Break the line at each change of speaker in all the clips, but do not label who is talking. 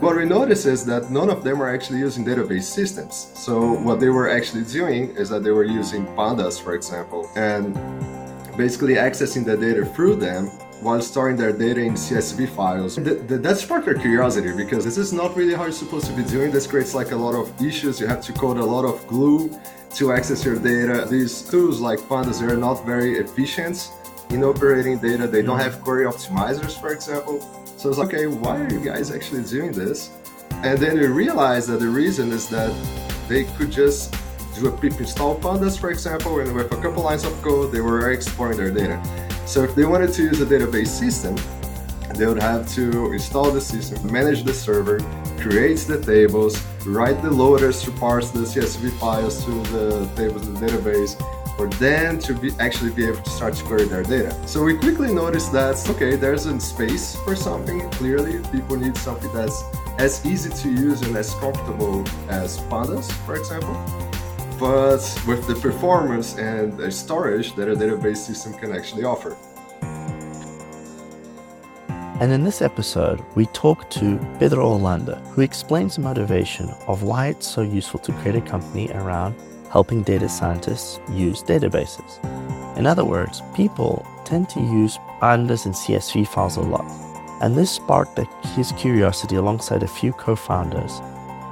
What we noticed is that none of them are actually using database systems. So what they were actually doing is that they were using pandas, for example, and basically accessing the data through them while storing their data in CSV files. Th- th- that sparked our curiosity because this is not really how you're supposed to be doing. This creates like a lot of issues. You have to code a lot of glue to access your data. These tools like Pandas, they're not very efficient in operating data. They don't have query optimizers, for example. So like, okay, why are you guys actually doing this? And then we realized that the reason is that they could just do a pip install pandas, for example, and with a couple lines of code, they were exploring their data. So if they wanted to use a database system, they would have to install the system, manage the server, create the tables, write the loaders to parse the CSV files to the tables in the database, for them to be actually be able to start to query their data. So we quickly noticed that okay, there's a space for something. Clearly, people need something that's as easy to use and as comfortable as pandas, for example but with the performance and the storage that a database system can actually offer.
And in this episode, we talk to Pedro Holanda, who explains the motivation of why it's so useful to create a company around helping data scientists use databases. In other words, people tend to use pandas and CSV files a lot. And this sparked his curiosity alongside a few co-founders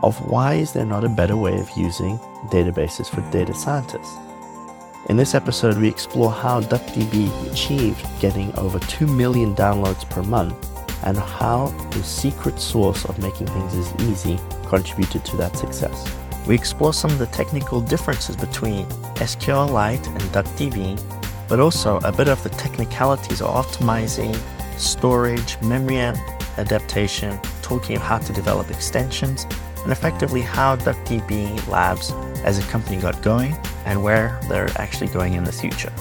of why is there not a better way of using databases for data scientists. In this episode, we explore how DuckDB achieved getting over 2 million downloads per month and how the secret sauce of making things as easy contributed to that success. We explore some of the technical differences between SQLite and DuckDB, but also a bit of the technicalities of optimizing storage, memory adaptation, talking of how to develop extensions, and effectively how DuckDB Labs as a company got going and where they're actually going in the future.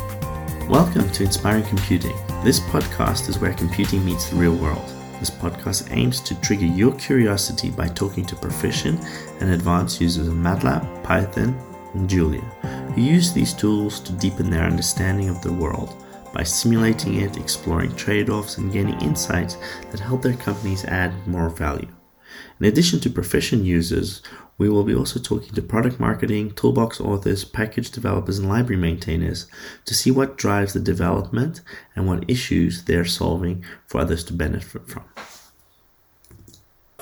Welcome to Inspiring Computing. This podcast is where computing meets the real world. This podcast aims to trigger your curiosity by talking to proficient and advanced users of MATLAB, Python, and Julia, who use these tools to deepen their understanding of the world by simulating it, exploring trade offs, and gaining insights that help their companies add more value. In addition to proficient users, we will be also talking to product marketing, toolbox authors, package developers, and library maintainers to see what drives the development and what issues they're solving for others to benefit from.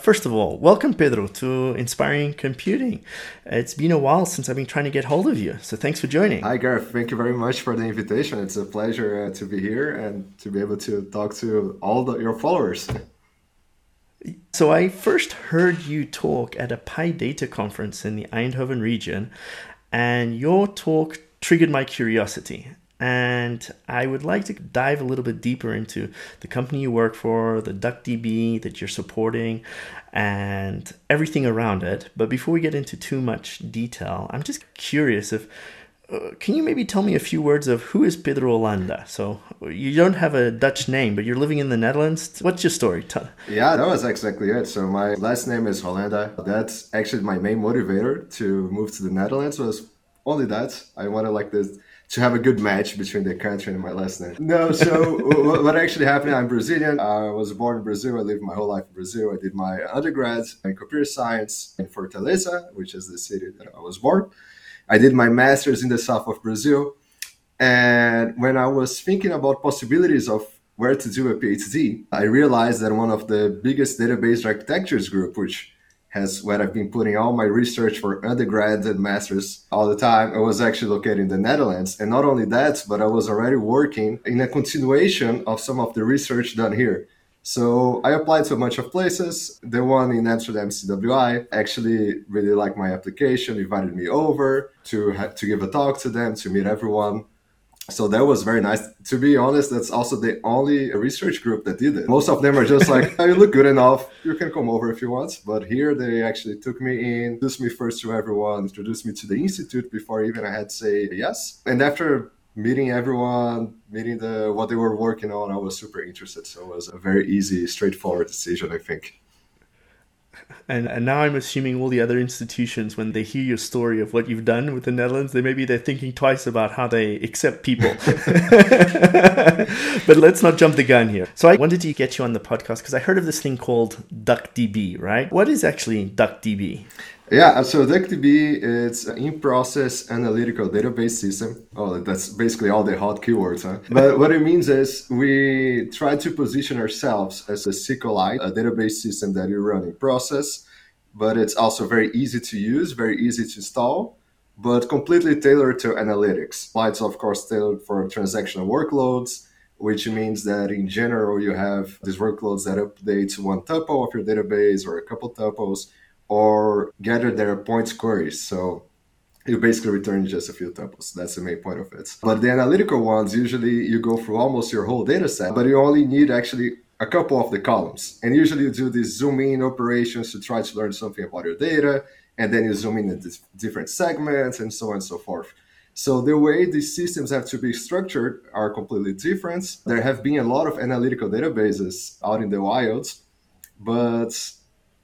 First of all, welcome, Pedro, to Inspiring Computing. It's been a while since I've been trying to get hold of you, so thanks for joining.
Hi, Gareth. Thank you very much for the invitation. It's a pleasure uh, to be here and to be able to talk to all the, your followers.
So I first heard you talk at a PyData conference in the Eindhoven region, and your talk triggered my curiosity. And I would like to dive a little bit deeper into the company you work for, the DuckDB that you're supporting, and everything around it. But before we get into too much detail, I'm just curious if uh, can you maybe tell me a few words of who is Pedro Holanda? So you don't have a Dutch name, but you're living in the Netherlands. What's your story?
Yeah, that was exactly it. So my last name is Holanda. That's actually my main motivator to move to the Netherlands. Was only that I wanted like this to have a good match between the country and my last name. No, so what actually happened? I'm Brazilian. I was born in Brazil. I lived my whole life in Brazil. I did my undergrad in computer science in Fortaleza, which is the city that I was born. I did my master's in the south of Brazil. And when I was thinking about possibilities of where to do a PhD, I realized that one of the biggest database architectures group, which has where I've been putting all my research for undergrad and masters all the time. I was actually located in the Netherlands. And not only that, but I was already working in a continuation of some of the research done here. So I applied to a bunch of places. The one in Amsterdam, CWI, actually really liked my application, invited me over to ha- to give a talk to them, to meet everyone. So that was very nice. To be honest, that's also the only research group that did it. Most of them are just like, oh, you look good enough. You can come over if you want. But here they actually took me in, introduced me first to everyone, introduced me to the institute before even I had to say yes. And after meeting everyone, meeting the what they were working on, I was super interested. So it was a very easy, straightforward decision, I think.
And, and now I'm assuming all the other institutions, when they hear your story of what you've done with the Netherlands, they maybe they're thinking twice about how they accept people. but let's not jump the gun here. So I wanted to get you on the podcast because I heard of this thing called DuckDB, right? What is actually DuckDB?
Yeah, uh, so DuckDB it's an in-process analytical database system. Oh, that's basically all the hot keywords, huh? But what it means is we try to position ourselves as a SQLite, a database system that you run in process, but it's also very easy to use, very easy to install, but completely tailored to analytics. It's of course tailored for transactional workloads, which means that in general you have these workloads that update one tuple of your database or a couple tuples or gather their points queries. So you basically return just a few tuples. That's the main point of it. But the analytical ones, usually you go through almost your whole data set, but you only need actually a couple of the columns. And usually you do these zoom in operations to try to learn something about your data, and then you zoom in into different segments and so on and so forth. So the way these systems have to be structured are completely different. There have been a lot of analytical databases out in the wild, but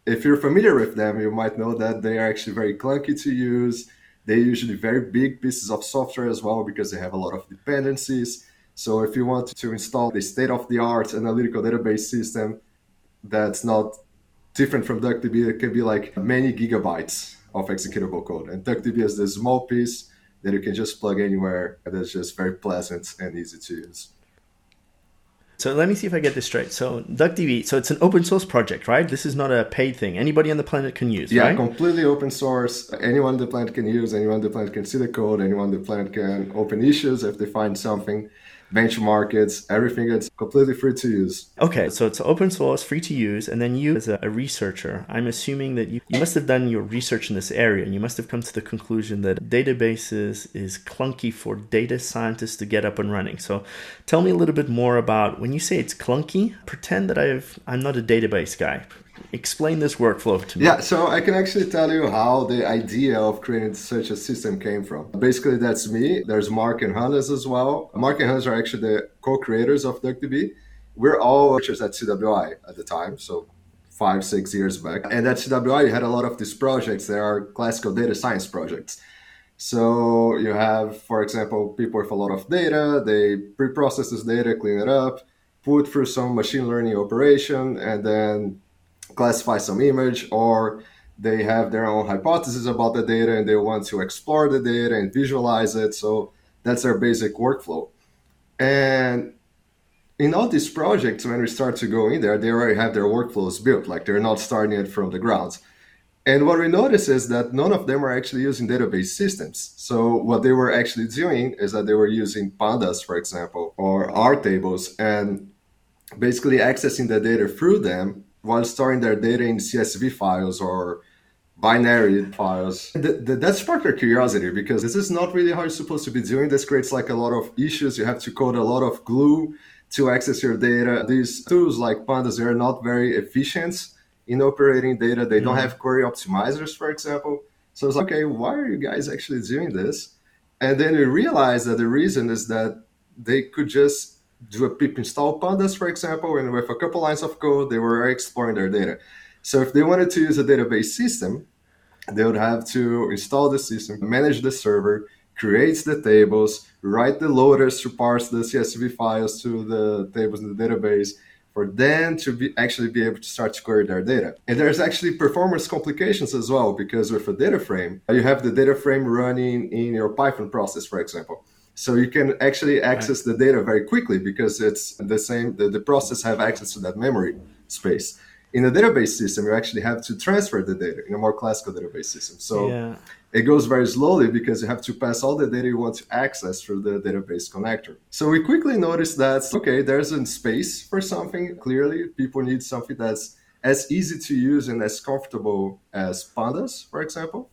if you're familiar with them, you might know that they are actually very clunky to use. They're usually very big pieces of software as well because they have a lot of dependencies. So if you want to install the state-of-the-art analytical database system that's not different from DuckDB, it can be like many gigabytes of executable code. And DuckDB is the small piece that you can just plug anywhere and that's just very pleasant and easy to use.
So let me see if I get this straight. So DuckDB, so it's an open source project, right? This is not a paid thing. Anybody on the planet can use,
yeah,
right?
completely open source. Anyone on the planet can use. Anyone on the planet can see the code. Anyone on the planet can open issues if they find something benchmark it, everything is completely free to use.
Okay, so it's open source, free to use, and then you as a, a, researcher, I'm assuming that you, you must have done your research in this area and you must have come to the conclusion that databases is clunky for data scientists to get up and running. So tell me a little bit more about when you say it's clunky, pretend that I've I'm not a database guy explain this workflow to me.
Yeah, so I can actually tell you how the idea of creating such a system came from. Basically, that's me. There's Mark and Hannes as well. Mark and Hannes are actually the co-creators of DuckDB. We're all workers at CWI at the time, so five, six years back. And at CWI, you had a lot of these projects that are classical data science projects. So you have, for example, people with a lot of data, they pre-process this data, clean it up, put through some machine learning operation, and then classify some image or they have their own hypothesis about the data and they want to explore the data and visualize it. So that's their basic workflow. And in all these projects, when we start to go in there, they already have their workflows built, like they're not starting it from the ground. And what we notice is that none of them are actually using database systems. So what they were actually doing is that they were using pandas, for example, or R tables, and basically accessing the data through them while storing their data in CSV files or binary files. The, the, that sparked our curiosity because this is not really how you're supposed to be doing. This creates like a lot of issues. You have to code a lot of glue to access your data. These tools like Pandas, they're not very efficient in operating data. They don't mm-hmm. have query optimizers, for example. So it's like, okay, why are you guys actually doing this? And then we realized that the reason is that they could just do a pip install pandas, for example, and with a couple lines of code, they were exploring their data. So if they wanted to use a database system, they would have to install the system, manage the server, create the tables, write the loaders to parse the CSV files to the tables in the database, for them to be actually be able to start to query their data. And there's actually performance complications as well, because with a data frame, you have the data frame running in your Python process, for example. So you can actually access the data very quickly because it's the same, the, the process have access to that memory space. In a database system, you actually have to transfer the data in a more classical database system. So yeah. it goes very slowly because you have to pass all the data you want to access through the database connector. So we quickly noticed that, okay, there's a space for something. Clearly, people need something that's as easy to use and as comfortable as pandas, for example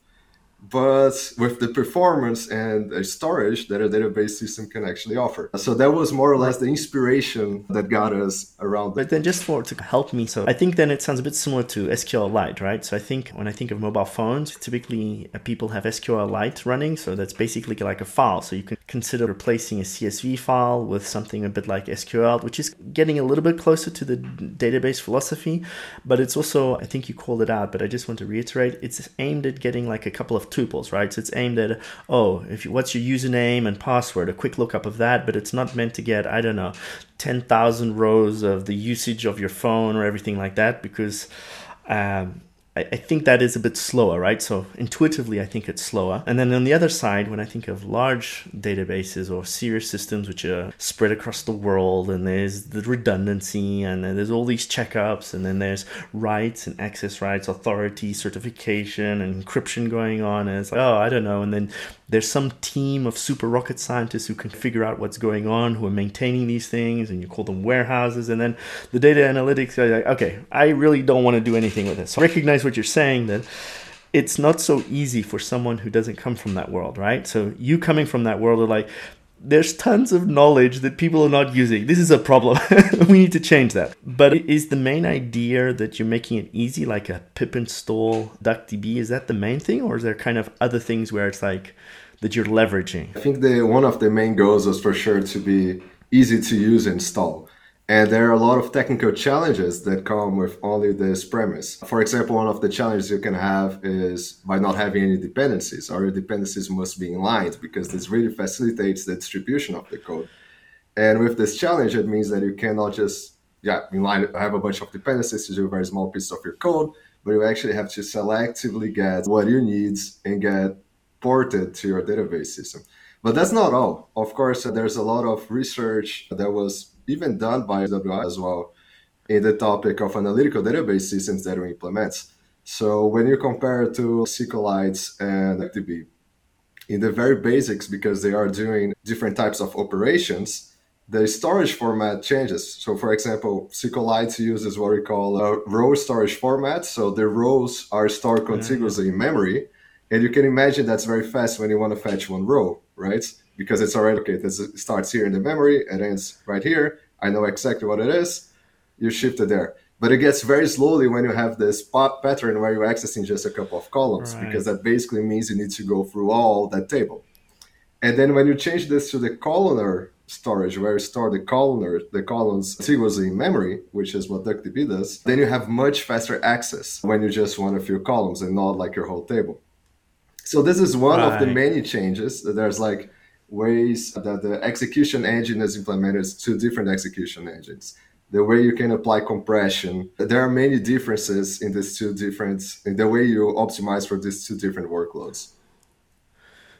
but with the performance and storage that a database system can actually offer. So that was more or less the inspiration that got us around.
But then just for to help me, so I think then it sounds a bit similar to SQLite, right? So I think when I think of mobile phones, typically uh, people have SQLite running, so that's basically like a file. So you can consider replacing a CSV file with something a bit like SQL, which is getting a little bit closer to the database philosophy, but it's also I think you called it out, but I just want to reiterate, it's aimed at getting like a couple of tuples, right? So it's aimed at oh, if you, what's your username and password, a quick lookup of that, but it's not meant to get I don't know, ten thousand rows of the usage of your phone or everything like that because. Um, I, think that is a bit slower, right? So intuitively, I think it's slower. And then on the other side, when I think of large databases or serious systems which are spread across the world, and there's the redundancy, and then there's all these checkups, and then there's rights and access rights, authority, certification, and encryption going on. And it's like, oh, I don't know. And then there's some team of super rocket scientists who can figure out what's going on, who are maintaining these things, and you call them warehouses. And then the data analytics are like, okay, I really don't want to do anything with this. So recognize what you're saying that it's not so easy for someone who doesn't come from that world, right? So you coming from that world are like, there's tons of knowledge that people are not using. This is a problem. we need to change that. But is the main idea that you're making it easy, like a pip install DuckDB? Is that the main thing, or is there kind of other things where it's like that you're leveraging?
I think the one of the main goals was for sure to be easy to use install. And there are a lot of technical challenges that come with only this premise. For example, one of the challenges you can have is by not having any dependencies, or your dependencies must be inlined because this really facilitates the distribution of the code. And with this challenge, it means that you cannot just, yeah, inline, have a bunch of dependencies to do a very small piece of your code, but you actually have to selectively get what you need and get ported to your database system. But that's not all. Of course, there's a lot of research that was even done by CWI as well in the topic of analytical database systems that we implement. So when you compare to SQLite and DB, in the very basics, because they are doing different types of operations, the storage format changes. So, for example, SQLite uses what we call a row storage format. So the rows are stored mm-hmm. contiguously in memory. And you can imagine that's very fast when you want to fetch one row, right? because it's already okay. This starts here in the memory, it ends right here. I know exactly what it is. You shift it there, but it gets very slowly when you have this pattern where you're accessing just a couple of columns, right. because that basically means you need to go through all that table. And then when you change this to the columnar storage, where you store the columnar, the columns contiguously in memory, which is what DuckDB does, then you have much faster access when you just want a few columns and not like your whole table. So this is one right. of the many changes. There's like ways that the execution engine is implemented two different execution engines the way you can apply compression there are many differences in these two different in the way you optimize for these two different workloads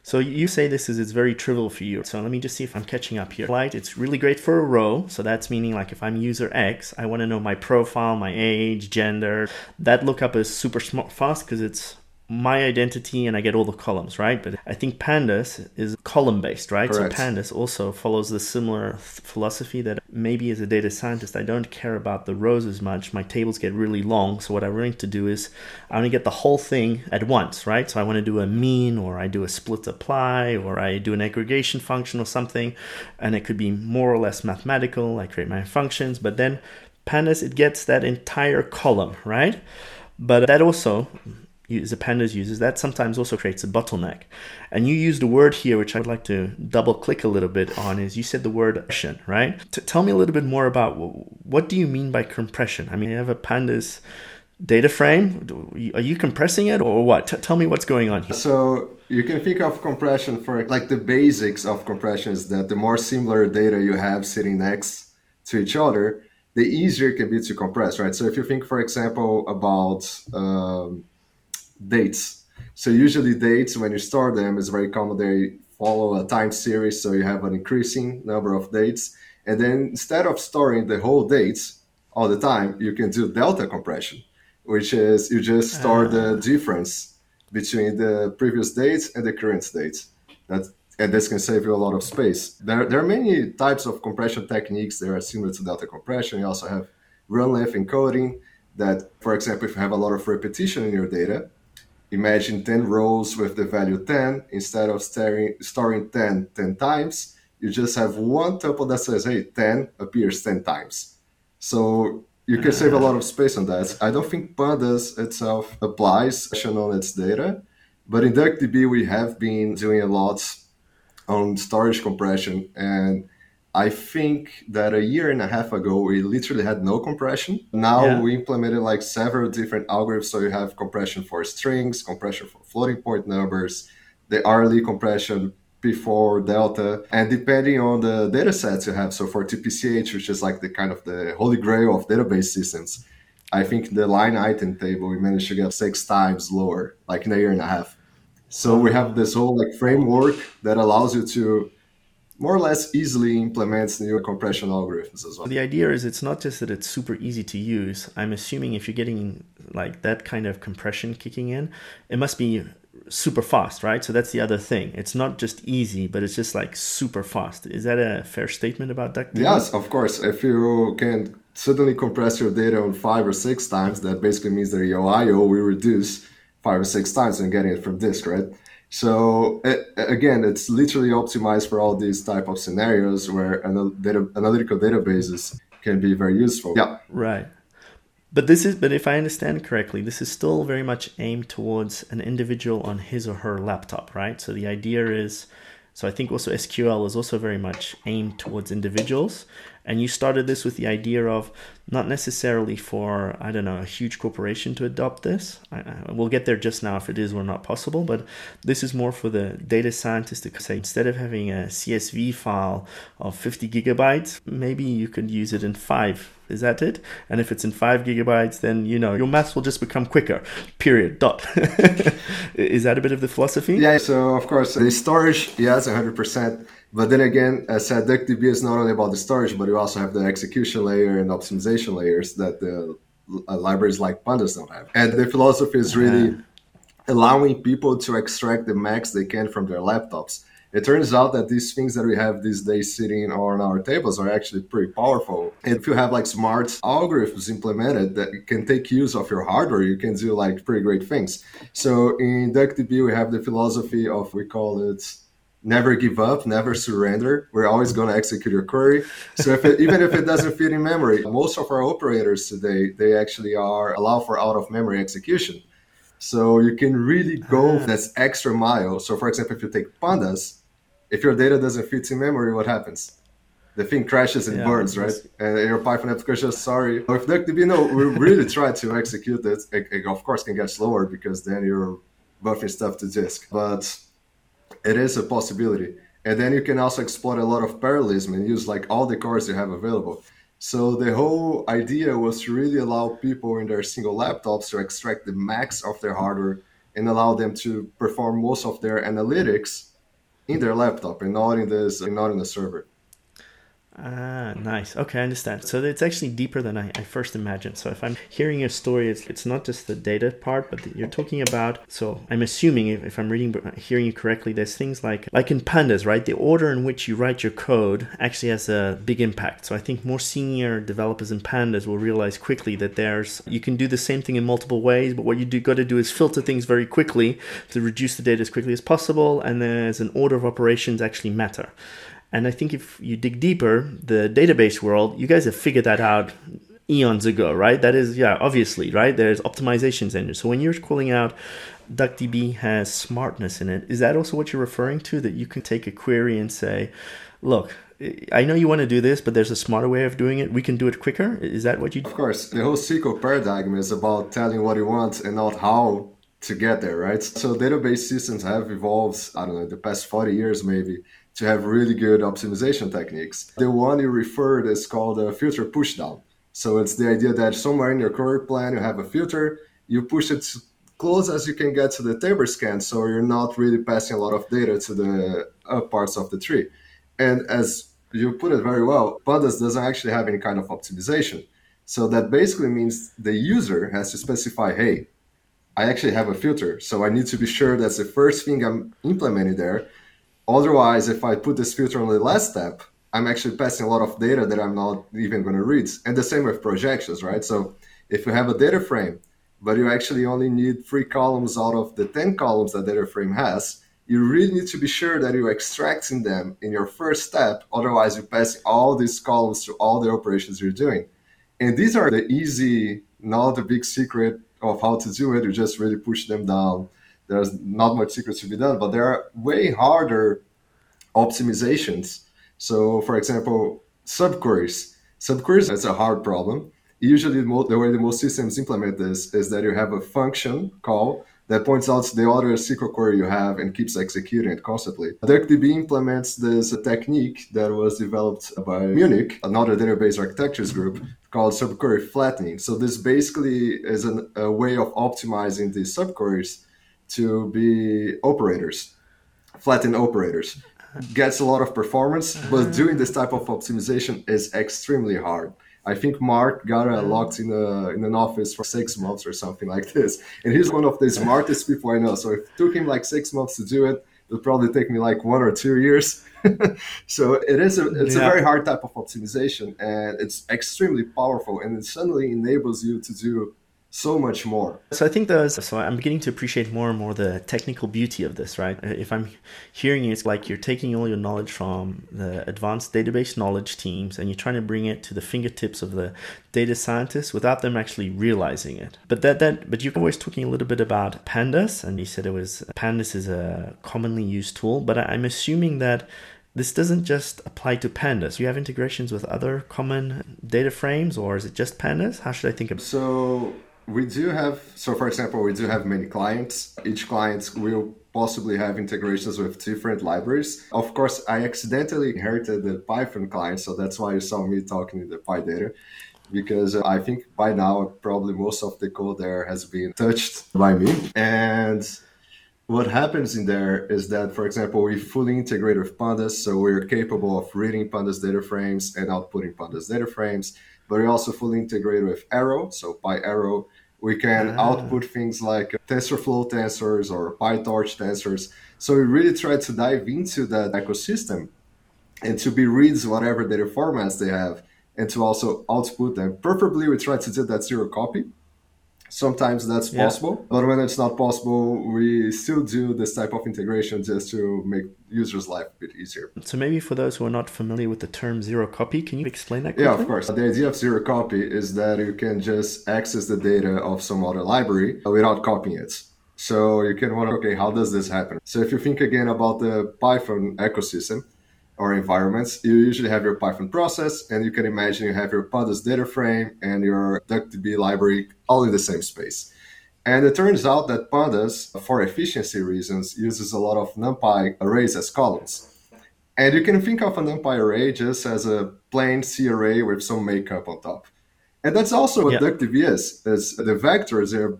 so you say this is it's very trivial for you. So let me just see if I'm catching up here. Right, it's really great for a row. So that's meaning like if I'm user X, I want to know my profile, my age, gender. That lookup is super smart fast because it's my identity and I get all the columns, right? But I think Pandas is column based, right? Correct. So Pandas also follows the similar philosophy that maybe as a data scientist, I don't care about the rows as much. My tables get really long. So what I want to do is I want to get the whole thing at once, right? So I want to do a mean or I do a split apply or I do an aggregation function or something. And it could be more or less mathematical. I create my functions, but then Pandas, it gets that entire column, right? But that also the pandas uses, that sometimes also creates a bottleneck. And you used a word here, which I'd like to double click a little bit on, is you said the word compression, right? T- tell me a little bit more about what do you mean by compression? I mean, you have a pandas data frame. Are you compressing it or what? T- tell me what's going on here.
So you can think of compression for like the basics of compression is that the more similar data you have sitting next to each other, the easier it can be to compress, right? So if you think, for example, about um, dates. So usually dates, when you store them, is very common. They follow a time series, so you have an increasing number of dates. And then instead of storing the whole dates all the time, you can do delta compression, which is you just store uh. the ah. difference between the previous dates and the current dates. That and this can save you a lot of space. There, there are many types of compression techniques that are similar to delta compression. You also have run length encoding that, for example, if you have a lot of repetition in your data, imagine 10 rows with the value 10 instead of storing, storing 10 10 times. You just have one tuple that says hey 10 appears 10 times. So you can save a lot of space on that. I don't think pandas itself applies on its data but in duckdb we have been doing a lot on storage compression and I think that a year and a half ago, we literally had no compression. Now yeah. we implemented like several different algorithms. So you have compression for strings, compression for floating point numbers, the RLE compression before delta, and depending on the data sets you have. So for TPCH, which is like the kind of the holy grail of database systems, I think the line item table we managed to get six times lower, like in a year and a half. So we have this whole like framework that allows you to more or less easily implements new compression algorithms as well.
The idea is it's not just that it's super easy to use. I'm assuming if you're getting like that kind of compression kicking in, it must be super fast, right? So that's the other thing. It's not just easy, but it's just like super fast. Is that a fair statement about that?
Yes, of course. If you can suddenly compress your data on five or six times, that basically means that your IO will reduce five or six times and getting it from disk, right? So it, again, it's literally optimized for all these type of scenarios where data, analytical databases can be very useful. Yeah.
Right. But this is, but if I understand correctly, this is still very much aimed towards an individual on his or her laptop, right? So the idea is, so I think also SQL is also very much aimed towards individuals, and you started this with the idea of not necessarily for i don't know a huge corporation to adopt this. I, I, we'll get there just now if it is or not possible but this is more for the data scientist to say instead of having a csv file of 50 gigabytes maybe you could use it in five. Is that it? And if it's in five gigabytes then you know your maths will just become quicker. Period. Dot. Is that a bit of the philosophy?
Yeah so of course the storage yes 100% but then again, as I said, DuckDB is not only about the storage, but you also have the execution layer and optimization layers that the uh, libraries like Pandas don't have. And the philosophy is really allowing people to extract the max they can from their laptops. It turns out that these things that we have these days sitting on our tables are actually pretty powerful. And if you have like smart algorithms implemented that can take use of your hardware, you can do like pretty great things. So in DuckDB, we have the philosophy of, we call it never give up, never surrender. We're always going to execute your query. So if it, even if it doesn't fit in memory, most of our operators today they actually are allow for out of memory execution. So you can really go ah. extra mile. So for example, if you take pandas, if your data doesn't fit in memory, what happens? The thing crashes and yeah, burns, right? And your Python application is sorry. If DuckDB, no, we really try to execute it. It, it, of course, can get slower because then you're buffing stuff to disk. But it is a possibility. And then you can also exploit a lot of parallelism and use like all the cores you have available. So the whole idea was to really allow people in their single laptops to extract the max of their hardware and allow them to perform most of their analytics in their laptop and not in this not in the server.
Ah, nice. Okay, I understand. So it's actually deeper than I, I, first imagined. So if I'm hearing your story, it's, it's not just the data part, but the, you're talking about. So I'm assuming, if, if I'm reading, hearing you correctly, there's things like like in pandas, right? The order in which you write your code actually has a big impact. So I think more senior developers in pandas will realize quickly that there's you can do the same thing in multiple ways, but what you do got to do is filter things very quickly to reduce the data as quickly as possible, and there's an order of operations actually matter. And I think if you dig deeper, the database world, you guys have figured that out eons ago, right? That is, yeah, obviously, right? There's optimizations in it. So when you're calling out DuckDB has smartness in it, is that also what you're referring to? That you can take a query and say, look, I know you want to do this, but there's a smarter way of doing it. We can do it quicker. Is that what you? Do?
Of course, the whole SQL paradigm is about telling what you want and not how to get there, right? So database systems have evolved. I don't know, the past forty years maybe to have really good optimization techniques. The one you referred is called a filter pushdown. So it's the idea that somewhere in your query plan you have a filter, you push it close as you can get to the table scan, so you're not really passing a lot of data to the up parts of the tree. And as you put it very well, Pandas doesn't actually have any kind of optimization. So that basically means the user has to specify, hey, I actually have a filter, so I need to be sure that's the first thing I'm implementing there Otherwise, if I put this filter on the last step, I'm actually passing a lot of data that I'm not even going to read. And the same with projections, right? So if you have a data frame but you actually only need three columns out of the 10 columns that data frame has, you really need to be sure that you're extracting them in your first step. Otherwise, you're passing all these columns to all the operations you're doing. And these are the easy, not the big secret of how to do it. You just really push them down. There's not much secrets to be done, but there are way harder optimizations. So, for example, subqueries. Subqueries is a hard problem usually the way the most systems implement this is that you have a function call that points out the other SQL query you have and keeps executing it constantly. DuckDB implements this technique that was developed by Munich, another database architectures group, called subquery flattening. So this basically is an, a way of optimizing these subqueries to be operators, flattened operators. Gets a lot of performance, but doing this type of optimization is extremely hard. I think Mark got uh, locked in a in an office for six months or something like this. And he's one of the smartest people I know. So it took him like six months to do it. It'll probably take me like one or two years. so it is a it's yeah. a very hard type of optimization, and it's extremely powerful, and it suddenly enables you to do so much more.
So I think those. So I'm beginning to appreciate more and more the technical beauty of this. Right? Uh, if I'm hearing you, it's like you're taking all your knowledge from the advanced database knowledge teams and you're trying to bring it to the fingertips of the data scientists without them actually realizing it. But that that. But you're always talking a little bit about pandas, and you said it was pandas is a commonly used tool. But I'm assuming that this doesn't just apply to pandas. Do you have integrations with other common data frames, or is it just pandas? How should I think of?
So we do have, so for example, we do have many clients. Each client will possibly have integrations with different libraries. Of course, I accidentally inherited the Python client, so that's why you saw me talking in the PyData. Because I think by now, probably most of the code there has been touched by me. And what happens in there is that, for example, we fully integrate with pandas, so we're capable of reading pandas data frames and outputting pandas data frames. But we also fully integrate with Arrow, so PyArrow we can ah. output things like TensorFlow tensors or PyTorch tensors. So we really try to dive into that ecosystem and to be reads whatever data formats they have and to also output them. Preferably, we try to do that zero copy sometimes that's yeah. possible but when it's not possible we still do this type of integration just to make users life a bit easier
so maybe for those who are not familiar with the term zero copy can you explain that
quickly? yeah of course the idea of zero copy is that you can just access the data of some other library without copying it so you can wonder okay how does this happen so if you think again about the python ecosystem or environments, you usually have your Python process, and you can imagine you have your pandas data frame and your DuckDB library all in the same space. And it turns out that pandas, for efficiency reasons, uses a lot of NumPy arrays as columns. And you can think of a NumPy array just as a plain C array with some makeup on top. And that's also what yeah. DuckDB is, is the vectors are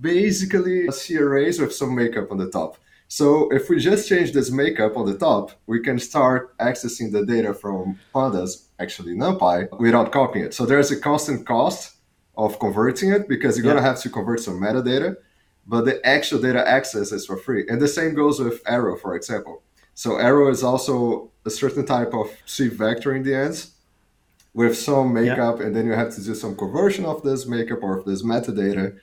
basically C arrays with some makeup on the top. So if we just change this makeup on the top, we can start accessing the data from pandas, actually NumPy, without copying it. So there's a constant cost of converting it because you're yeah. going to have to convert some metadata, but the actual data access is for free. And the same goes with Arrow, for example. So Arrow is also a certain type of C vector in the end with some makeup, yeah. and then you have to do some conversion of this makeup or of this metadata,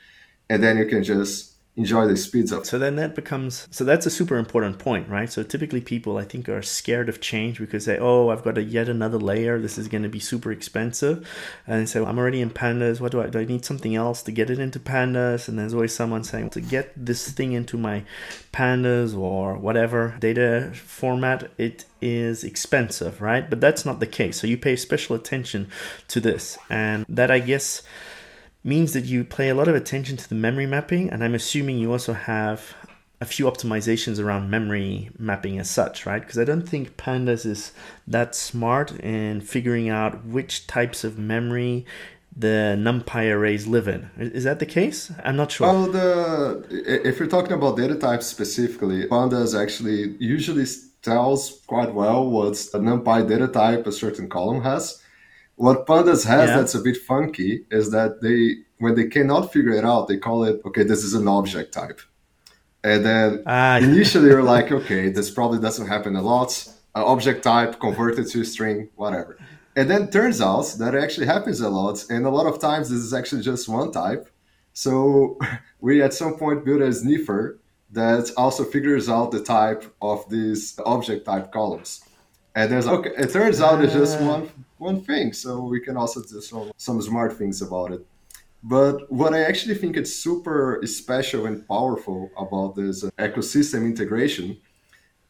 and then you can just enjoy the speeds up.
So then that becomes so that's a super important point, right? So typically people I think are scared of change because they oh I've got a yet another layer. This is going to be super expensive, and so I'm already in pandas. What do I do? I need something else to get it into pandas, and there's always someone saying to get this thing into my pandas or whatever data format. It is expensive, right? But that's not the case. So you pay special attention to this, and that I guess means that you pay a lot of attention to the memory mapping, and I'm assuming you also have a few optimizations around memory mapping as such, right? Because I don't think Pandas is that smart in figuring out which types of memory the NumPy arrays live in. Is that the case? I'm not sure.
Well, the if you're talking about data types specifically, Pandas actually usually tells quite well what a NumPy data type a certain column has. What Pandas has yeah. that's a bit funky is that they, when they cannot figure it out, they call it, okay, this is an object type. And then ah, initially you're like, okay, this probably doesn't happen a lot. An object type converted to a string, whatever. And then turns out that it actually happens a lot. And a lot of times this is actually just one type. So we at some point built a sniffer that also figures out the type of these object type columns. And there's okay, it turns out it's just one one thing, so we can also do some some smart things about it. But what I actually think is super special and powerful about this ecosystem integration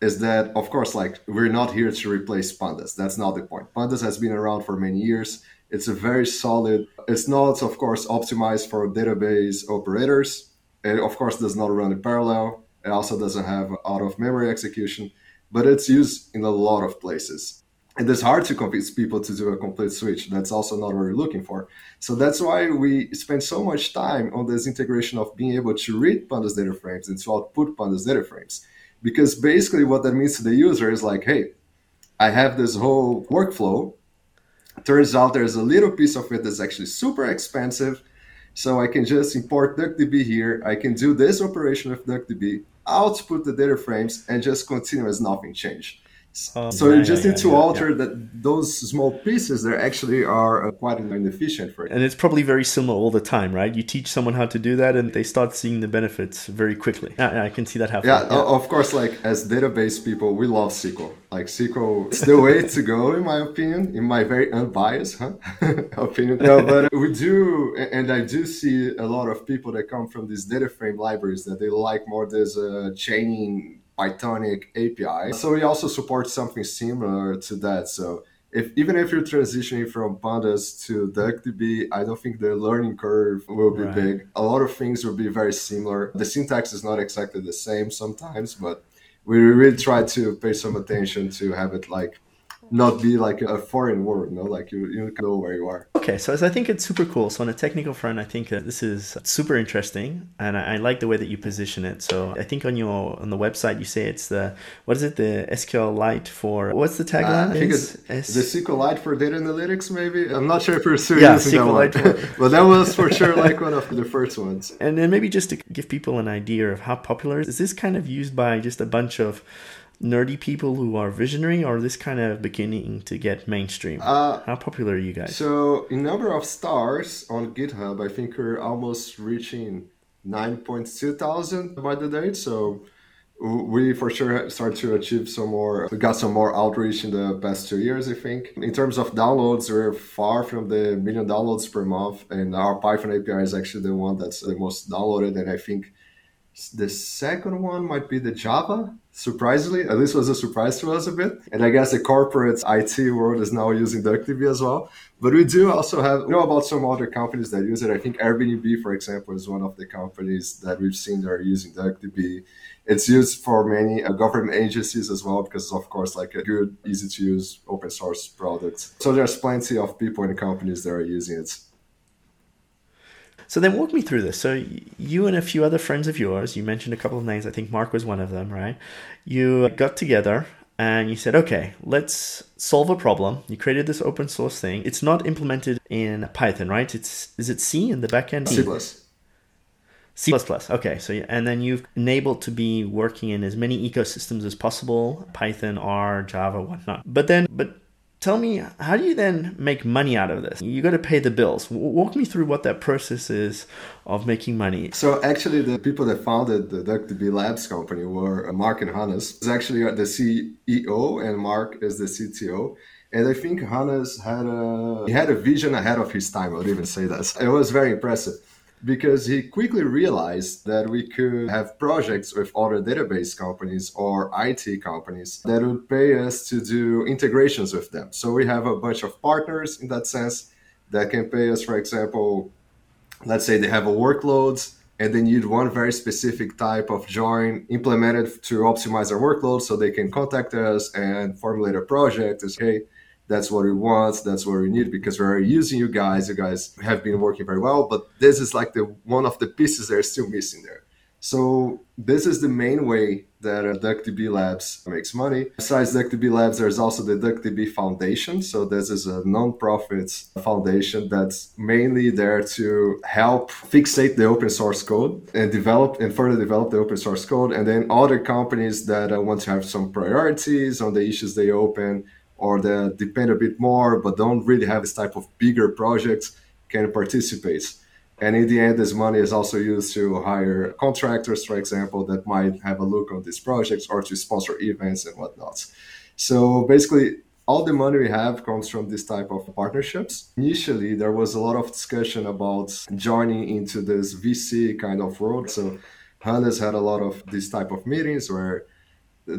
is that, of course, like we're not here to replace pandas. That's not the point. Pandas has been around for many years. It's a very solid. It's not, of course, optimized for database operators. It, of course, does not run in parallel. It also doesn't have out of memory execution, but it's used in a lot of places. And it's hard to convince people to do a complete switch. That's also not what we're looking for. So that's why we spend so much time on this integration of being able to read pandas data frames and to output pandas data frames. Because basically what that means to the user is like, hey, I have this whole workflow Turns out there's a little piece of it that's actually super expensive. So I can just import DuckDB here. I can do this operation with DuckDB, output the data frames, and just continue as nothing changed. So yeah, you just yeah, need to yeah, alter that those small pieces that actually are uh, quite inefficient for it.
And it's probably very similar all the time, right? You teach someone how to do that, and they start seeing the benefits very quickly. Yeah, I can see that happen.
Yeah, of course. Like as database people, we love SQL. Like SQL is the way to go, in my opinion, in my very unbiased huh? opinion. No, but we do, and I do see a lot of people that come from these data frame libraries that they like more this uh, chaining Pythonic API. So we also support something similar to that. So if even if you're transitioning from pandas to DuckDB, I don't think the learning curve will be right. big. A lot of things will be very similar. The syntax is not exactly the same sometimes, but we really try to pay some attention to have it like not be like a foreign word, no? Like you, you know where you are.
Okay, so I think it's super cool. So on a technical front, I think this is super interesting, and I, I, like the way that you position it. So I think on your on the website you say it's the what is it the SQL SQLite for what's the tagline? Uh,
I think it's S- the SQLite for data analytics. Maybe I'm not sure if you're serious. Yeah, SQLite. but that was for sure like one of the first ones.
And then maybe just to give people an idea of how popular is this kind of used by just a bunch of nerdy people who are visionary, or this kind of beginning to get mainstream? Uh, How popular are you guys?
So, in number of stars on GitHub, I think we're almost reaching 9.2 thousand by the date. So, we for sure start to achieve some more we got some more outreach in the past two years i think in terms of downloads we're far from the million downloads per month and our python api is actually the one that's the most downloaded and i think the second one might be the Java, surprisingly. At least was a surprise to us a bit. And I guess the corporate IT world is now using DuckDB as well. But we do also have, know about some other companies that use it. I think Airbnb, for example, is one of the companies that we've seen that are using DuckDB. It's used for many uh, government agencies as well because, it's, of course, like a good, easy to use open source product. So there's plenty of people and companies that are using it.
So then walk me through this. So you and a few other friends of yours, you mentioned a couple of names. I think Mark was one of them, right? You got together and you said, okay, let's solve a problem. You created this open source thing. It's not implemented in Python, right? It's is it C in the backend?
C+.
C++. Okay, so and then you've enabled to be working in as many ecosystems as possible, Python, R, Java, whatnot. But then, but tell me how do you then make money out of this? You got to pay the bills. Walk me through what that process is of making money.
So actually the people that founded the DuckDB labs company were uh, mark and hannes. Is actually uh, the ceo and mark is the cto and I think Hannes had a he had a vision ahead of his time. I would even say that. It was very impressive because he quickly realized that we could have projects with other database companies or IT companies that would pay us to do integrations with them. So we have a bunch of partners in that sense that can pay us, for example, let's say they have a workloads and they need one very specific type of join implemented to optimize their workload so they can contact us and formulate a project and say, hey, that's what we want that's what we need because we're using you guys you guys have been working very well but this is like the one of the pieces that are still missing there so this is the main way that DuckDB Labs makes money. Besides DuckDB Labs, there's also the DuckDB Foundation. So this is a non-profit foundation that's mainly there to help fixate the open source code and develop and further develop the open source code. And then other companies that uh, want to have some priorities on the issues they open or that depend a bit more but don't really have this type of bigger projects can participate. And in the end, this money is also used to hire contractors, for example, that might have a look on these projects or to sponsor events and whatnot. So basically, all the money we have comes from this type of partnerships. Initially, there was a lot of discussion about joining into this VC kind of world. So Hannes had a lot of these type of meetings where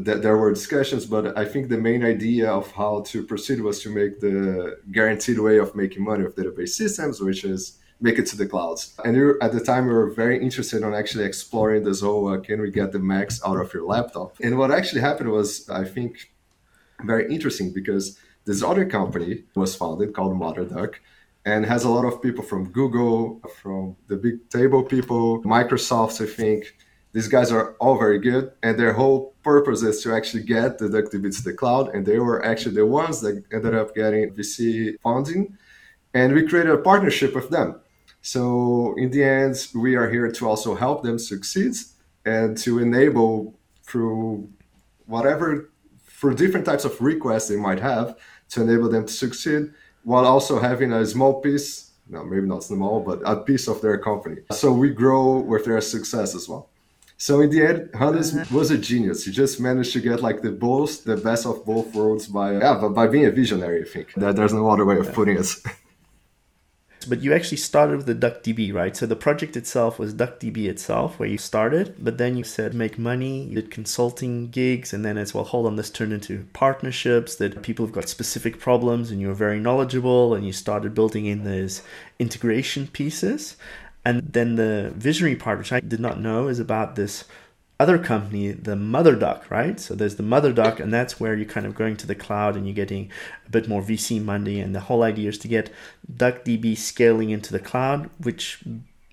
th- there were discussions, but I think the main idea of how to proceed was to make the guaranteed way of making money with database systems, which is make it to the clouds. And we at the time, we were very interested on actually exploring this whole uh, can we get the max out of your laptop? And what actually happened was, I think, very interesting because this other company was founded called MotherDuck and has a lot of people from Google, from the big table people, Microsoft, I think. These guys are all very good, and their whole purpose is to actually get the DuckDB to the cloud. And they were actually the ones that ended up getting VC funding. And we created a partnership with them. So in the end, we are here to also help them succeed and to enable through whatever, for different types of requests they might have, to enable them to succeed while also having a small piece, no, maybe not small, but a piece of their company. So we grow with their success as well. So in the end, Hannes uh-huh. was a genius. He just managed to get like the both, the best of both worlds by yeah, by being a visionary. I think that there's no other way of putting it.
But you actually started with the DuckDB, right? So the project itself was DuckDB itself, where you started, but then you said make money, you did consulting gigs, and then as well, hold on, this turned into partnerships that people have got specific problems, and you were very knowledgeable, and you started building in those integration pieces. And then the visionary part, which I did not know, is about this other company, the MotherDuck, right? So there's the MotherDuck, and that's where you're kind of going to the cloud and you're getting a bit more VC money. And the whole idea is to get DuckDB scaling into the cloud, which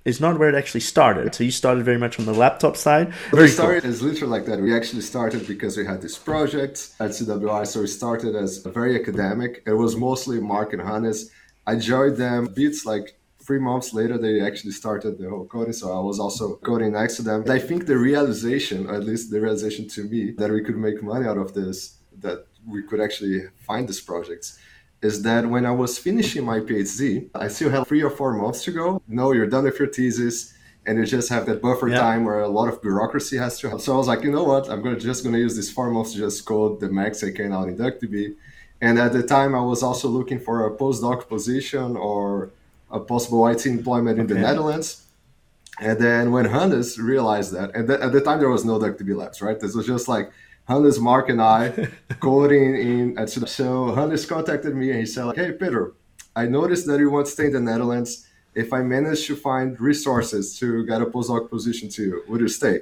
is not where it actually started. So you started very much on the laptop side.
Very started cool. is literally like that. We actually started because we had this project at CWI. So we started as very academic. It was mostly Mark and Hannes. I joined them beats like three months later, they actually started the whole coding. So I was also coding next to them. I think the realization, at least the realization to me, that we could make money out of this, that we could actually find these projects, is that when I was finishing my PhD, I still had three or four months to go. No, you're done with your thesis and you just have that buffer yeah. time where a lot of bureaucracy has to help. So I was like, you know what? I'm gonna just gonna use this four months to just code the max I can out in DuckDB. And at the time, I was also looking for a postdoc position or a possible IT employment in okay. the Netherlands. And then when Hannes realized that, and th- at the time there was no DuckDB Labs, right? This was just like Hannes, Mark, and I coding in at So Hannes contacted me and he said, like, "Hey, Peter, I noticed that you want to stay in the Netherlands. If I manage to find resources to get a postdoc position to you, would you stay?"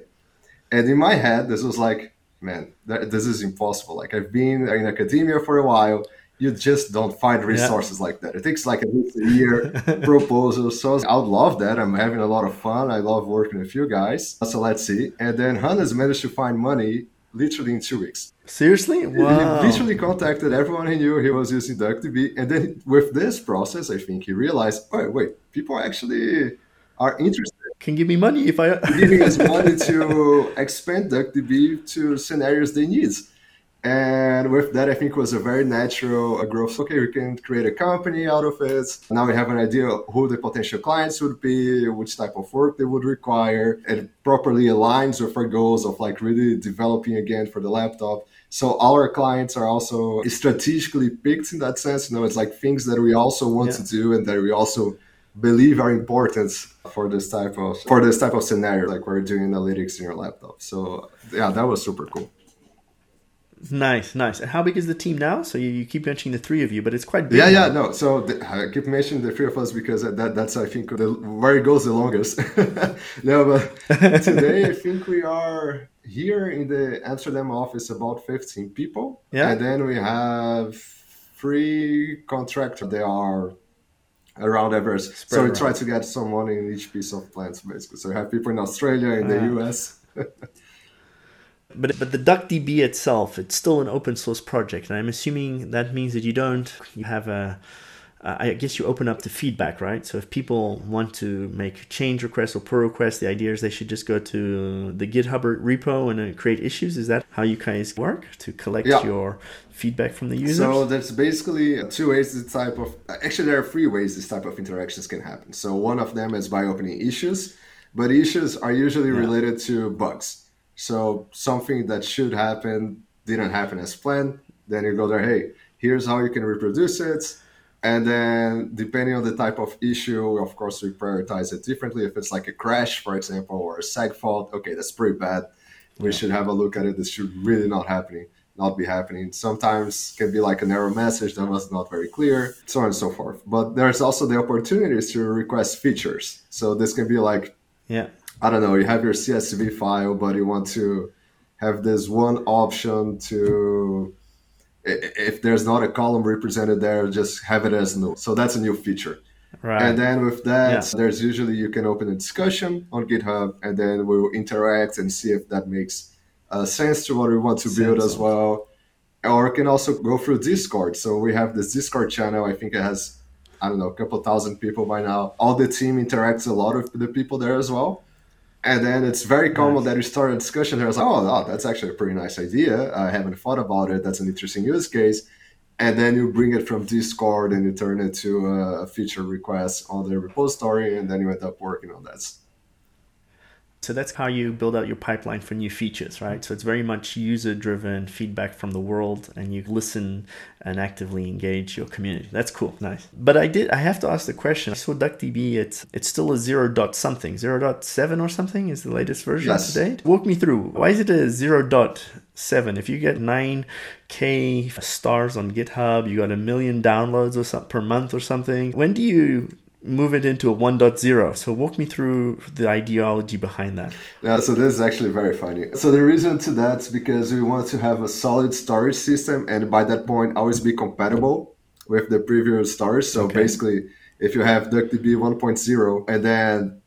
And in my head, this was like, man, th- this is impossible. Like I've been in academia for a while you just don't find resources yeah. like that. It takes like at least a year proposal. So I would love that. I'm having a lot of fun. I love working with you guys. So let's see. And then Hannes managed to find money literally in two weeks.
Seriously? Wow.
He literally contacted everyone he knew he was using DuckDB. And then with this process, I think he realized, oh, wait, people actually are interested.
Can give me money if I...
giving us money to expand DuckDB to scenarios they need. And with that, I think it was a very natural growth. Okay, we can create a company out of it. Now we have an idea who the potential clients would be, which type of work they would require. It properly aligns with our goals of like really developing again for the laptop. So our clients are also strategically picked in that sense. You know, it's like things that we also want yeah. to do and that we also believe are important for this type of for this type of scenario, like we're doing analytics in your laptop. So yeah, that was super cool.
Nice, nice. And how big is the team now? So you, you keep mentioning the three of you, but it's quite big.
Yeah, now. yeah, no. So the, I keep mentioning the three of us because that that's I think the, where it goes the longest. no, but today I think we are here in the Amsterdam office about 15 people. Yeah. And then we have three contractors. They are around everywhere. so we around. try to get someone in each piece of plants basically. So we have people in Australia, in uh, the US.
But but the DuckDB itself, it's still an open source project, and I'm assuming that means that you don't you have a uh, I guess you open up to feedback, right? So if people want to make change requests or pull requests, the idea is they should just go to the GitHub repo and uh, create issues. Is that how you guys work to collect yeah. your feedback from the users?
So there's basically two ways this type of actually there are three ways this type of interactions can happen. So one of them is by opening issues, but issues are usually yeah. related to bugs. So something that should happen didn't happen as planned. Then you go there, hey, here's how you can reproduce it. And then depending on the type of issue, of course, we prioritize it differently. If it's like a crash, for example, or a seg fault, okay, that's pretty bad. We yeah. should have a look at it. This should really not happening not be happening. Sometimes can be like an error message that was not very clear, so on and so forth. But there's also the opportunities to request features. So this can be like,
yeah,
I don't know, you have your CSV file, but you want to have this one option to if there's not a column represented there, just have it as null. So that's a new feature.
Right.
And then with that, yeah. there's usually you can open a discussion on GitHub and then we'll interact and see if that makes uh, sense to what we want to build as well. Or can also go through Discord. So we have this Discord channel. I think it has, I don't know, a couple thousand people by now. All the team interacts a lot with the people there as well. And then it's very common nice. that you start a discussion there. It's like, oh, oh, that's actually a pretty nice idea. I haven't thought about it. That's an interesting use case. And then you bring it from Discord and you turn it to a feature request on the repository, and then you end up working on that.
So that's how you build out your pipeline for new features, right? So it's very much user driven feedback from the world and you listen and actively engage your community. That's cool. Nice. But I did I have to ask the question. I saw DuckDB it's it's still a zero dot something. Zero dot seven or something is the latest version yes. to date. Walk me through. Why is it a zero dot seven? If you get nine K stars on GitHub, you got a million downloads or something per month or something. When do you move it into a 1.0. So walk me through the ideology behind that.
Yeah, so this is actually very funny. So the reason to that is because we want to have a solid storage system and by that point always be compatible with the previous storage. So okay. basically if you have DuckDB 1.0 and then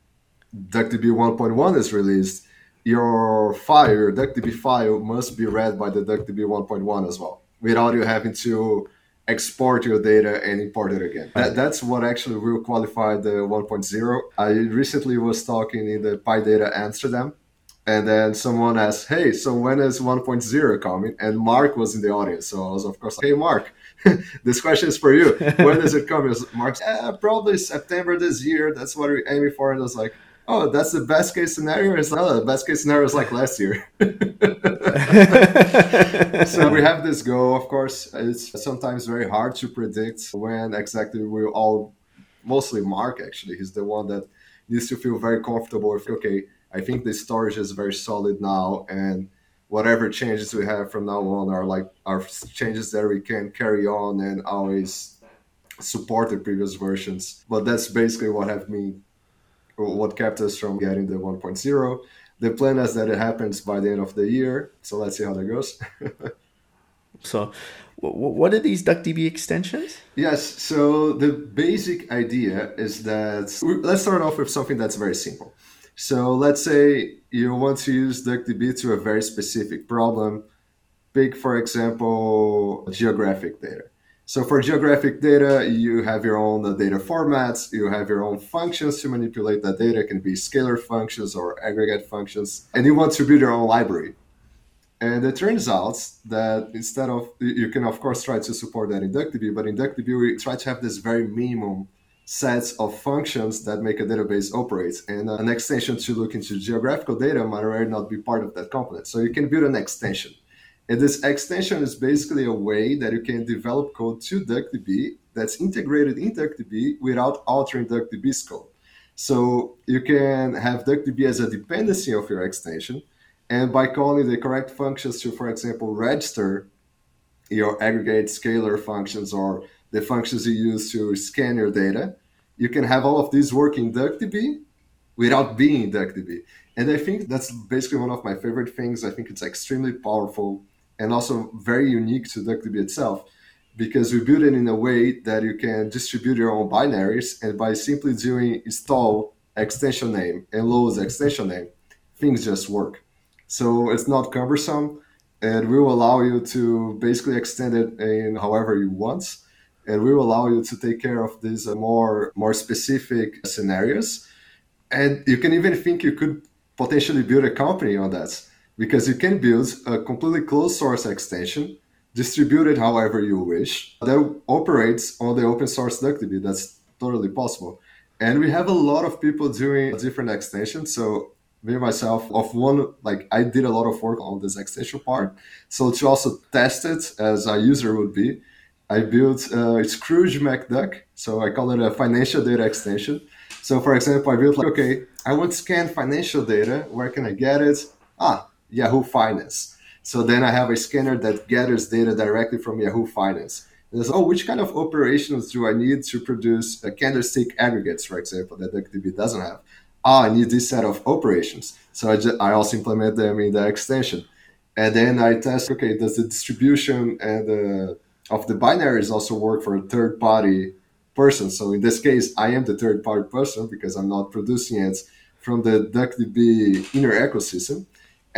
DuckDB 1.1 is released, your file, your DuckDB file must be read by the DuckDB 1.1 as well without you having to export your data and import it again. That, that's what actually will qualify the 1.0. I recently was talking in the PyData Amsterdam, and then someone asked, "Hey, so when is 1.0 coming?" And Mark was in the audience, so I was of course like, "Hey, Mark." this question is for you. When is it coming? Mark, yeah, probably September this year. That's what we're aiming for. And I was like, oh, that's the best case scenario. It's not the best case scenario is like last year. so we have this goal, of course. It's sometimes very hard to predict when exactly we all, mostly Mark actually, he's the one that needs to feel very comfortable with, okay, I think the storage is very solid now and whatever changes we have from now on are like are changes that we can carry on and always support the previous versions. But that's basically what I've me what kept us from getting the 1.0. The plan is that it happens by the end of the year. So let's see how that goes.
so, what are these DuckDB extensions?
Yes. So the basic idea is that let's start off with something that's very simple. So let's say you want to use DuckDB to a very specific problem. Pick, for example, geographic data. So for geographic data, you have your own uh, data formats, you have your own functions to manipulate that data. It can be scalar functions or aggregate functions, and you want to build your own library. And it turns out that instead of, you can of course try to support that in DuckDB, but in DuckDB, we try to have this very minimum sets of functions that make a database operate. And uh, an extension to look into geographical data might already not be part of that component. So you can build an extension and this extension is basically a way that you can develop code to DuckDB that's integrated in DuckDB without altering DuckDB's code. So you can have DuckDB as a dependency of your extension. And by calling the correct functions to, for example, register your aggregate scalar functions or the functions you use to scan your data, you can have all of these work in DuckDB without being in DuckDB. And I think that's basically one of my favorite things. I think it's extremely powerful and also very unique to DuckDB itself because we built it in a way that you can distribute your own binaries and by simply doing install extension name and load extension name, things just work. So it's not cumbersome. It will allow you to basically extend it in however you want. and we will allow you to take care of these more more specific scenarios. And you can even think you could potentially build a company on that because you can build a completely closed source extension, distribute it however you wish, that operates on the open source DuckDB. That's totally possible. And we have a lot of people doing different extensions. So me myself of one like i did a lot of work on this extension part so to also test it as a user would be i built uh, scrooge mcduck so i call it a financial data extension so for example i built like okay i want to scan financial data where can i get it ah yahoo finance so then i have a scanner that gathers data directly from yahoo finance and oh which kind of operations do i need to produce a candlestick aggregates for example that DuckDB doesn't have oh, I need this set of operations. So I, just, I also implement them in the extension. And then I test, okay, does the distribution and the, of the binaries also work for a third party person? So in this case, I am the third party person because I'm not producing it from the DuckDB inner ecosystem.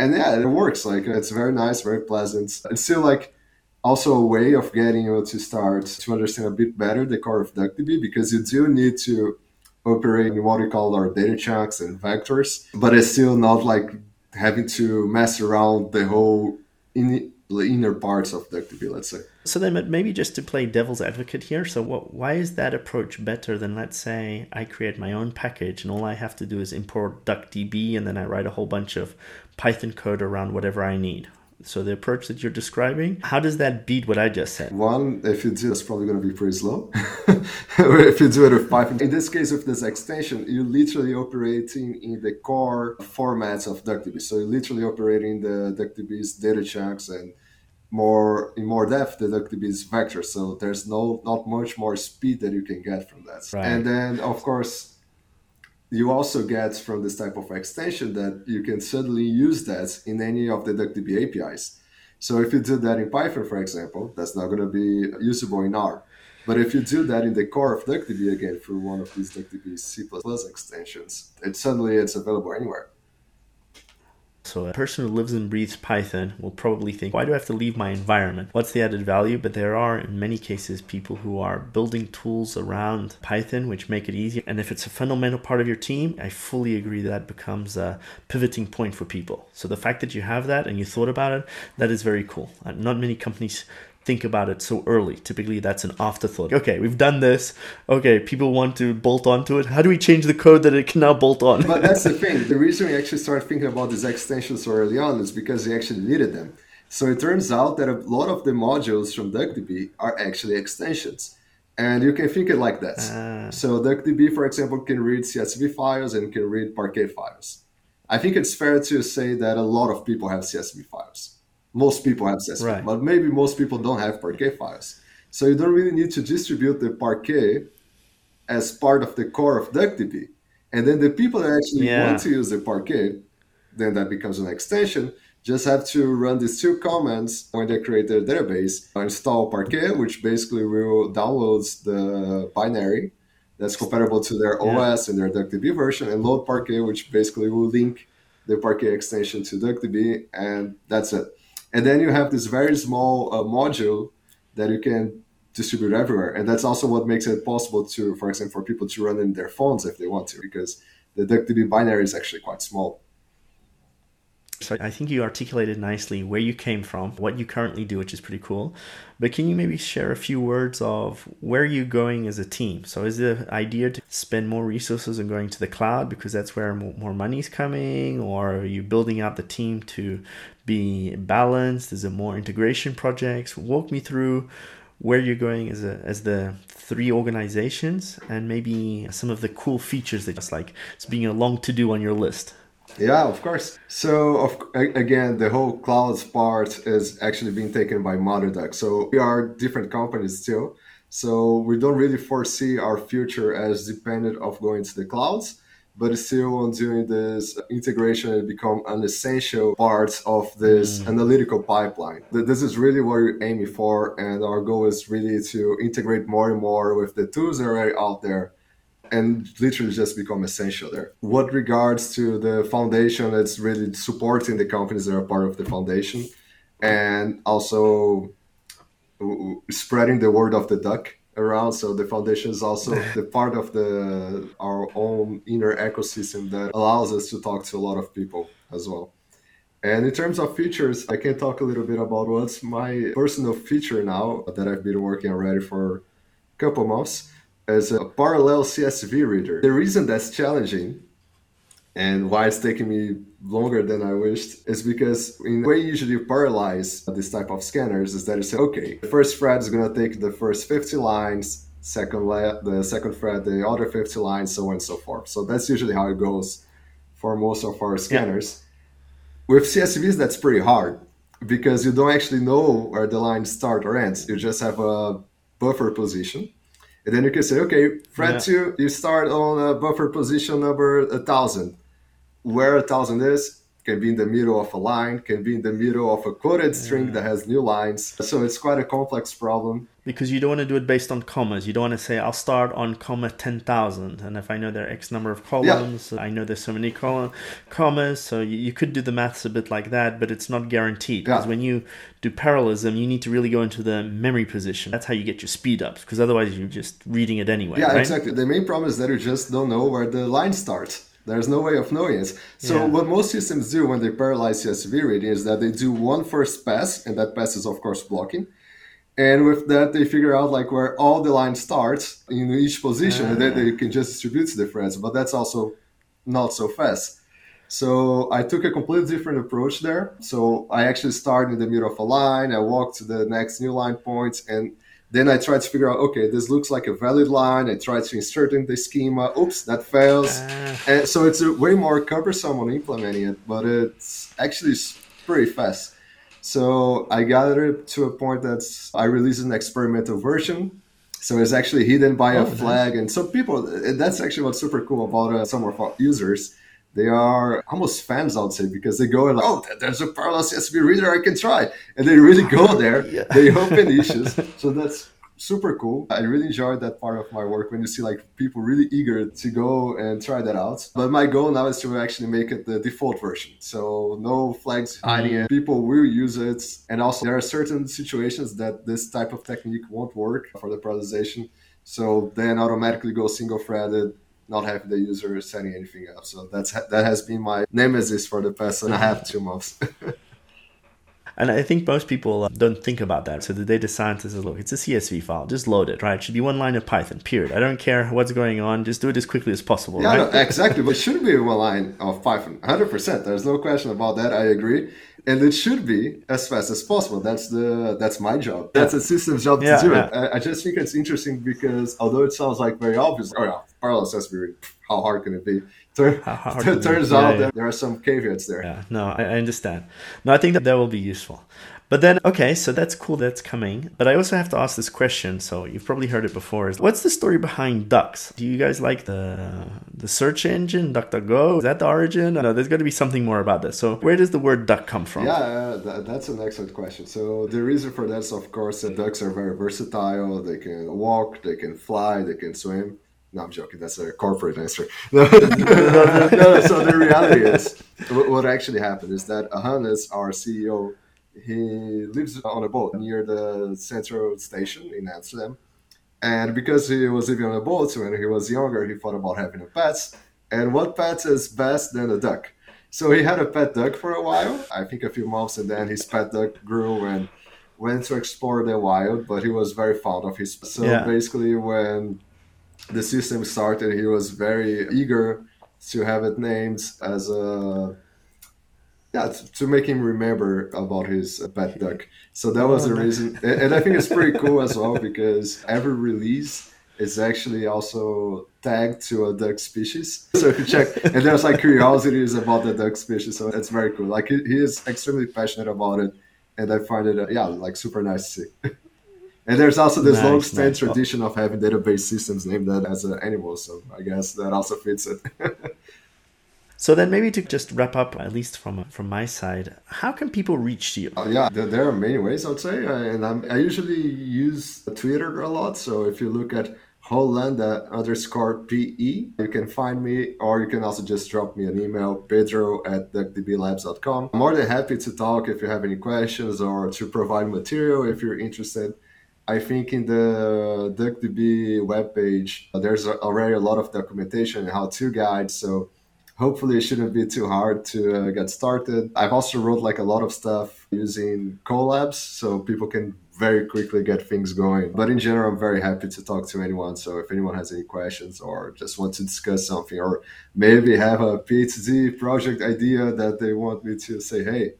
And yeah, it works. Like it's very nice, very pleasant. It's still like also a way of getting you to start to understand a bit better the core of DuckDB because you do need to operate in what we call our data chunks and vectors, but it's still not like having to mess around the whole in, inner parts of DuckDB, let's say.
So then maybe just to play devil's advocate here, so what, why is that approach better than let's say I create my own package and all I have to do is import DuckDB and then I write a whole bunch of Python code around whatever I need? So the approach that you're describing, how does that beat what I just said?
One, if you do, it's probably going to be pretty slow. if you do it with Python, in this case with this extension, you're literally operating in the core formats of DuckDB. So you're literally operating the DuckDB's data chunks and more in more depth the DuckDB's vectors. So there's no not much more speed that you can get from that. Right. And then of course you also get from this type of extension that you can suddenly use that in any of the DuckDB APIs. So if you do that in Python, for example, that's not going to be usable in R. But if you do that in the core of DuckDB again through one of these DuckDB C++ extensions, it suddenly it's available anywhere.
So a person who lives and breathes Python will probably think, why do I have to leave my environment? What's the added value? But there are, in many cases, people who are building tools around Python which make it easier. And if it's a fundamental part of your team, I fully agree that, becomes a pivoting point for people. So the fact that you have that and you thought about it, that is very cool. Uh, not many companies think about it so early. Typically, that's an afterthought. Okay, we've done this. Okay, people want to bolt onto it. How do we change the code that it can now bolt on?
but that's the thing. The reason we actually started thinking about these extensions so early on is because we actually needed them. So it turns out that a lot of the modules from DuckDB are actually extensions. And you can think it like that. Uh, so DuckDB, for example, can read CSV files and can read Parquet files. I think it's fair to say that a lot of people have CSV files most people have CSV, right. but maybe most people don't have Parquet files. So you don't really need to distribute the Parquet as part of the core of DuckDB. And then the people that actually yeah. want to use the Parquet, then that becomes an extension, just have to run these two commands when they create their database. Install Parquet, which basically will downloads the binary that's compatible to their yeah. OS and their DuckDB version, and load Parquet, which basically will link the Parquet extension to DuckDB, and that's it. And then you have this very small uh, module that you can distribute everywhere. And that's also what makes it possible to, for example, for people to run in their phones if they want to, because the DuckDB binary is actually quite small.
So I think you articulated nicely where you came from, what you currently do, which is pretty cool. But can you maybe share a few words of where you're going as a team? So is the idea to spend more resources on going to the cloud because that's where more money is coming, or are you building out the team to be balanced? Is it more integration projects? Walk me through where you're going as a as the three organizations and maybe some of the cool features that just like it's being a long to do on your list.
Yeah, of course. So, of, again, the whole clouds part is actually being taken by MotherDuck. So, we are different companies still. So, we don't really foresee our future as dependent of going to the clouds, but still on doing this integration and become an essential part of this mm. analytical pipeline. This is really what we're aiming for, and our goal is really to integrate more and more with the tools that are out there and literally just become essential there. What regards to the foundation, it's really supporting the companies that are part of the foundation and also spreading the word of the duck around. So the foundation is also the part of the our own inner ecosystem that allows us to talk to a lot of people as well. And in terms of features, I can talk a little bit about what's my personal feature now that I've been working already for a couple months as a parallel CSV reader. The reason that's challenging and why it's taking me longer than I wished is because in the way you usually parallelize this type of scanners is that you say, okay, the first thread is going to take the first 50 lines, second la- the second thread, the other 50 lines, so on and so forth. So that's usually how it goes for most of our scanners. Yeah. With CSVs, that's pretty hard because you don't actually know where the lines start or ends. You just have a buffer position and then you can say, okay, thread yeah. two, you start on a buffer position number a thousand. Where a thousand is can be in the middle of a line, can be in the middle of a quoted string that has new lines. So it's quite a complex problem
because you don't want to do it based on commas. You don't want to say I'll start on comma ten thousand, and if I know there are X number of columns, yeah. I know there's so many col- commas. So you, you, could do the maths a bit like that, but it's not guaranteed because yeah. when you do parallelism, you need to really go into the memory position. That's how you get your speed ups, because otherwise you're just reading it anyway.
Yeah,
right?
exactly. The main problem is that you just don't know where the line starts. There's no way of knowing it. So yeah. what most systems do when they parallelize CSV reading is that they do one first pass, and that pass is of course blocking and with that they figure out like where all the line starts in each position and then ah. they can just distribute the threads but that's also not so fast so i took a completely different approach there so i actually started in the middle of a line i walked to the next new line points and then i tried to figure out okay this looks like a valid line i tried to insert in the schema oops that fails uh. and so it's way more cumbersome on implementing it but it's actually pretty fast so I got it to a point that I released an experimental version. So it's actually hidden by oh, a flag, nice. and some people. That's actually what's super cool about uh, some of our users. They are almost fans, I would say, because they go like, "Oh, there's a parallel CSV reader I can try," and they really go there. yeah. They open issues, so that's super cool. I really enjoyed that part of my work when you see like people really eager to go and try that out. But my goal now is to actually make it the default version. So no flags mm. hiding it. People will use it. And also there are certain situations that this type of technique won't work for the parallelization. So then automatically go single threaded not having the user setting anything up. So that's that has been my nemesis for the past and a half, two months.
And I think most people uh, don't think about that. So the data scientist is, look, it's a CSV file. Just load it, right? It should be one line of Python, period. I don't care what's going on. Just do it as quickly as possible,
yeah,
right?
No, exactly. but it should be one line of Python, 100%. There's no question about that. I agree. And it should be as fast as possible. That's the that's my job. That's a system's job yeah, to do yeah. it. I, I, just think it's interesting because although it sounds like very obvious, oh yeah, parallel CSV, how hard can it be? Tur- turns out yeah, that there are some caveats there.
Yeah, no, I, I understand. No, I think that that will be useful. But then, okay, so that's cool that's coming. But I also have to ask this question. So you've probably heard it before. Is what's the story behind Ducks? Do you guys like the the search engine DuckDuckGo? Is that the origin? No, there's got to be something more about this. So where does the word duck come from?
Yeah, uh, that, that's an excellent question. So the reason for that is, of course, that ducks are very versatile. They can walk, they can fly, they can swim. No, I'm joking. That's a corporate answer. no, no, no, so the reality is, what actually happened is that Hannes, our CEO, he lives on a boat near the central station in Amsterdam. And because he was living on a boat when he was younger, he thought about having a pet. And what pet is best than a duck? So he had a pet duck for a while, I think a few months, and then his pet duck grew and went to explore the wild, but he was very fond of his. So yeah. basically, when the system started, he was very eager to have it named as a yeah to make him remember about his pet duck so that was the oh, reason. And i think it's pretty cool as well because every release is actually also tagged to a duck species. So if you check and there's like curiosities about the duck species so it's very cool. Like he, he is extremely passionate about it and i find it uh, yeah like super nice to see. And there's also this nice, long-standing nice. tradition of having database systems named that as an animal so i guess that also fits it
So then maybe to just wrap up, at least from from my side, how can people reach you?
Uh, yeah, there, there, are many ways, I'd say. Uh, and I'm, i usually use Twitter a lot. So if you look at Holanda underscore PE, you can find me, or you can also just drop me an email, pedro at duckdblabs.com. I'm more than happy to talk if you have any questions or to provide material if you're interested. I think in the DuckDB webpage, there's already a lot of documentation and how-to guides. So hopefully it shouldn't be too hard to uh, get started. I've also wrote like a lot of stuff using Colabs so people can very quickly get things going. But in general, I'm very happy to talk to anyone. So if anyone has any questions or just want to discuss something or maybe have a PhD project idea that they want me to say, hey,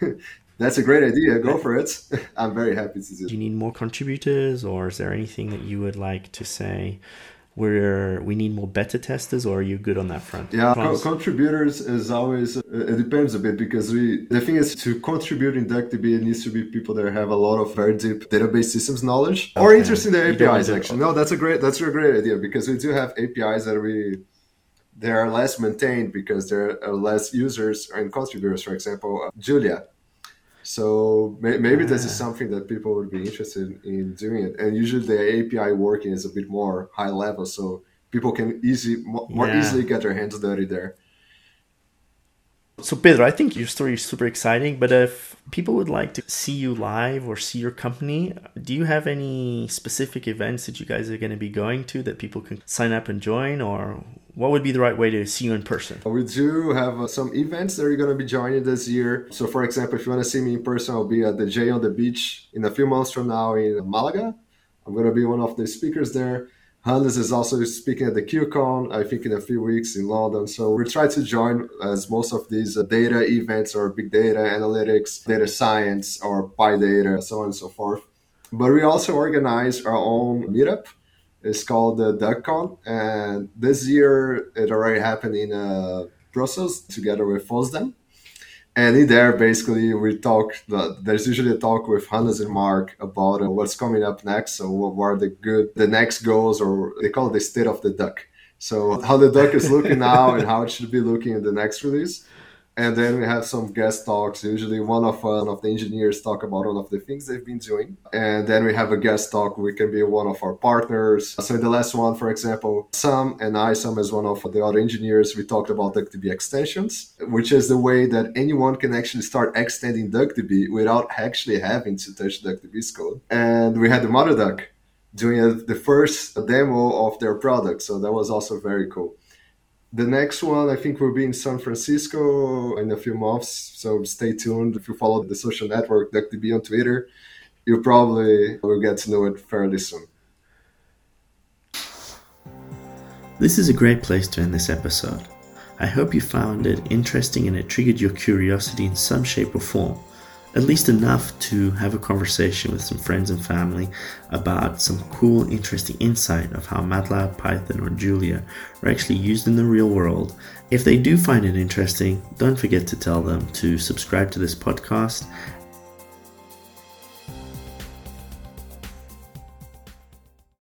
that's a great idea. Go for it. I'm very happy to do.
Do you need more contributors, or is there anything that you would like to say? Where we need more beta testers, or are you good on that front?
Yeah, co- contributors is always it depends a bit because we the thing is to contribute in DuckDB it needs to be people that have a lot of very deep database systems knowledge okay. or interest in the APIs. Actually, no, that's a great that's a great idea because we do have APIs that we they are less maintained because there are less users and contributors. For example, uh, Julia so may, maybe this is ah. something that people would be interested in doing it. And usually the API working is a bit more high level, so people can easy more yeah. easily get their hands dirty there.
So Pedro, I think your story is super exciting, but if people would like to see you live or see your company, do you have any specific events that you guys are going to be going to that people can sign up and join or what would be the right way to see you in person?
We do have uh, some events that are going to be joining this year. So, for example, if you want to see me in person, I'll be at the J on the Beach in a few months from now in Malaga. I'm going to be one of the speakers there. Hannes is also speaking at the KubeCon, I think in a few weeks in London. So we try to join as most of these uh, data events or big data analytics, data science or PyData, so on and so forth. But we also organize our own meetup it's called the DuckCon, and this year it already happened in uh, Brussels together with FOSDEM. And in there, basically, we talk. There's usually a talk with Hannes and Mark about uh, what's coming up next. So, what are the good, the next goals, or they call it the state of the duck. So, how the duck is looking now and how it should be looking in the next release and then we have some guest talks. Usually, one of uh, one of the engineers talk about one of the things they've been doing, and then we have a guest talk. We can be one of our partners. So in the last one, for example, Sam and I, Sam as one of the other engineers, we talked about DuckDB extensions, which is the way that anyone can actually start extending DuckDB without actually having to touch DuckDB's code. And we had the MotherDuck doing a, the first demo of their product, so that was also very cool. The next one, I think, will be in San Francisco in a few months. So stay tuned. If you follow the social network DuckDB on Twitter, you probably will get to know it fairly soon.
This is a great place to end this episode. I hope you found it interesting and it triggered your curiosity in some shape or form at least enough to have a conversation with some friends and family about some cool, interesting insight of how MATLAB, Python, or Julia are actually used in the real world. If they do find it interesting, don't forget to tell them to subscribe to this podcast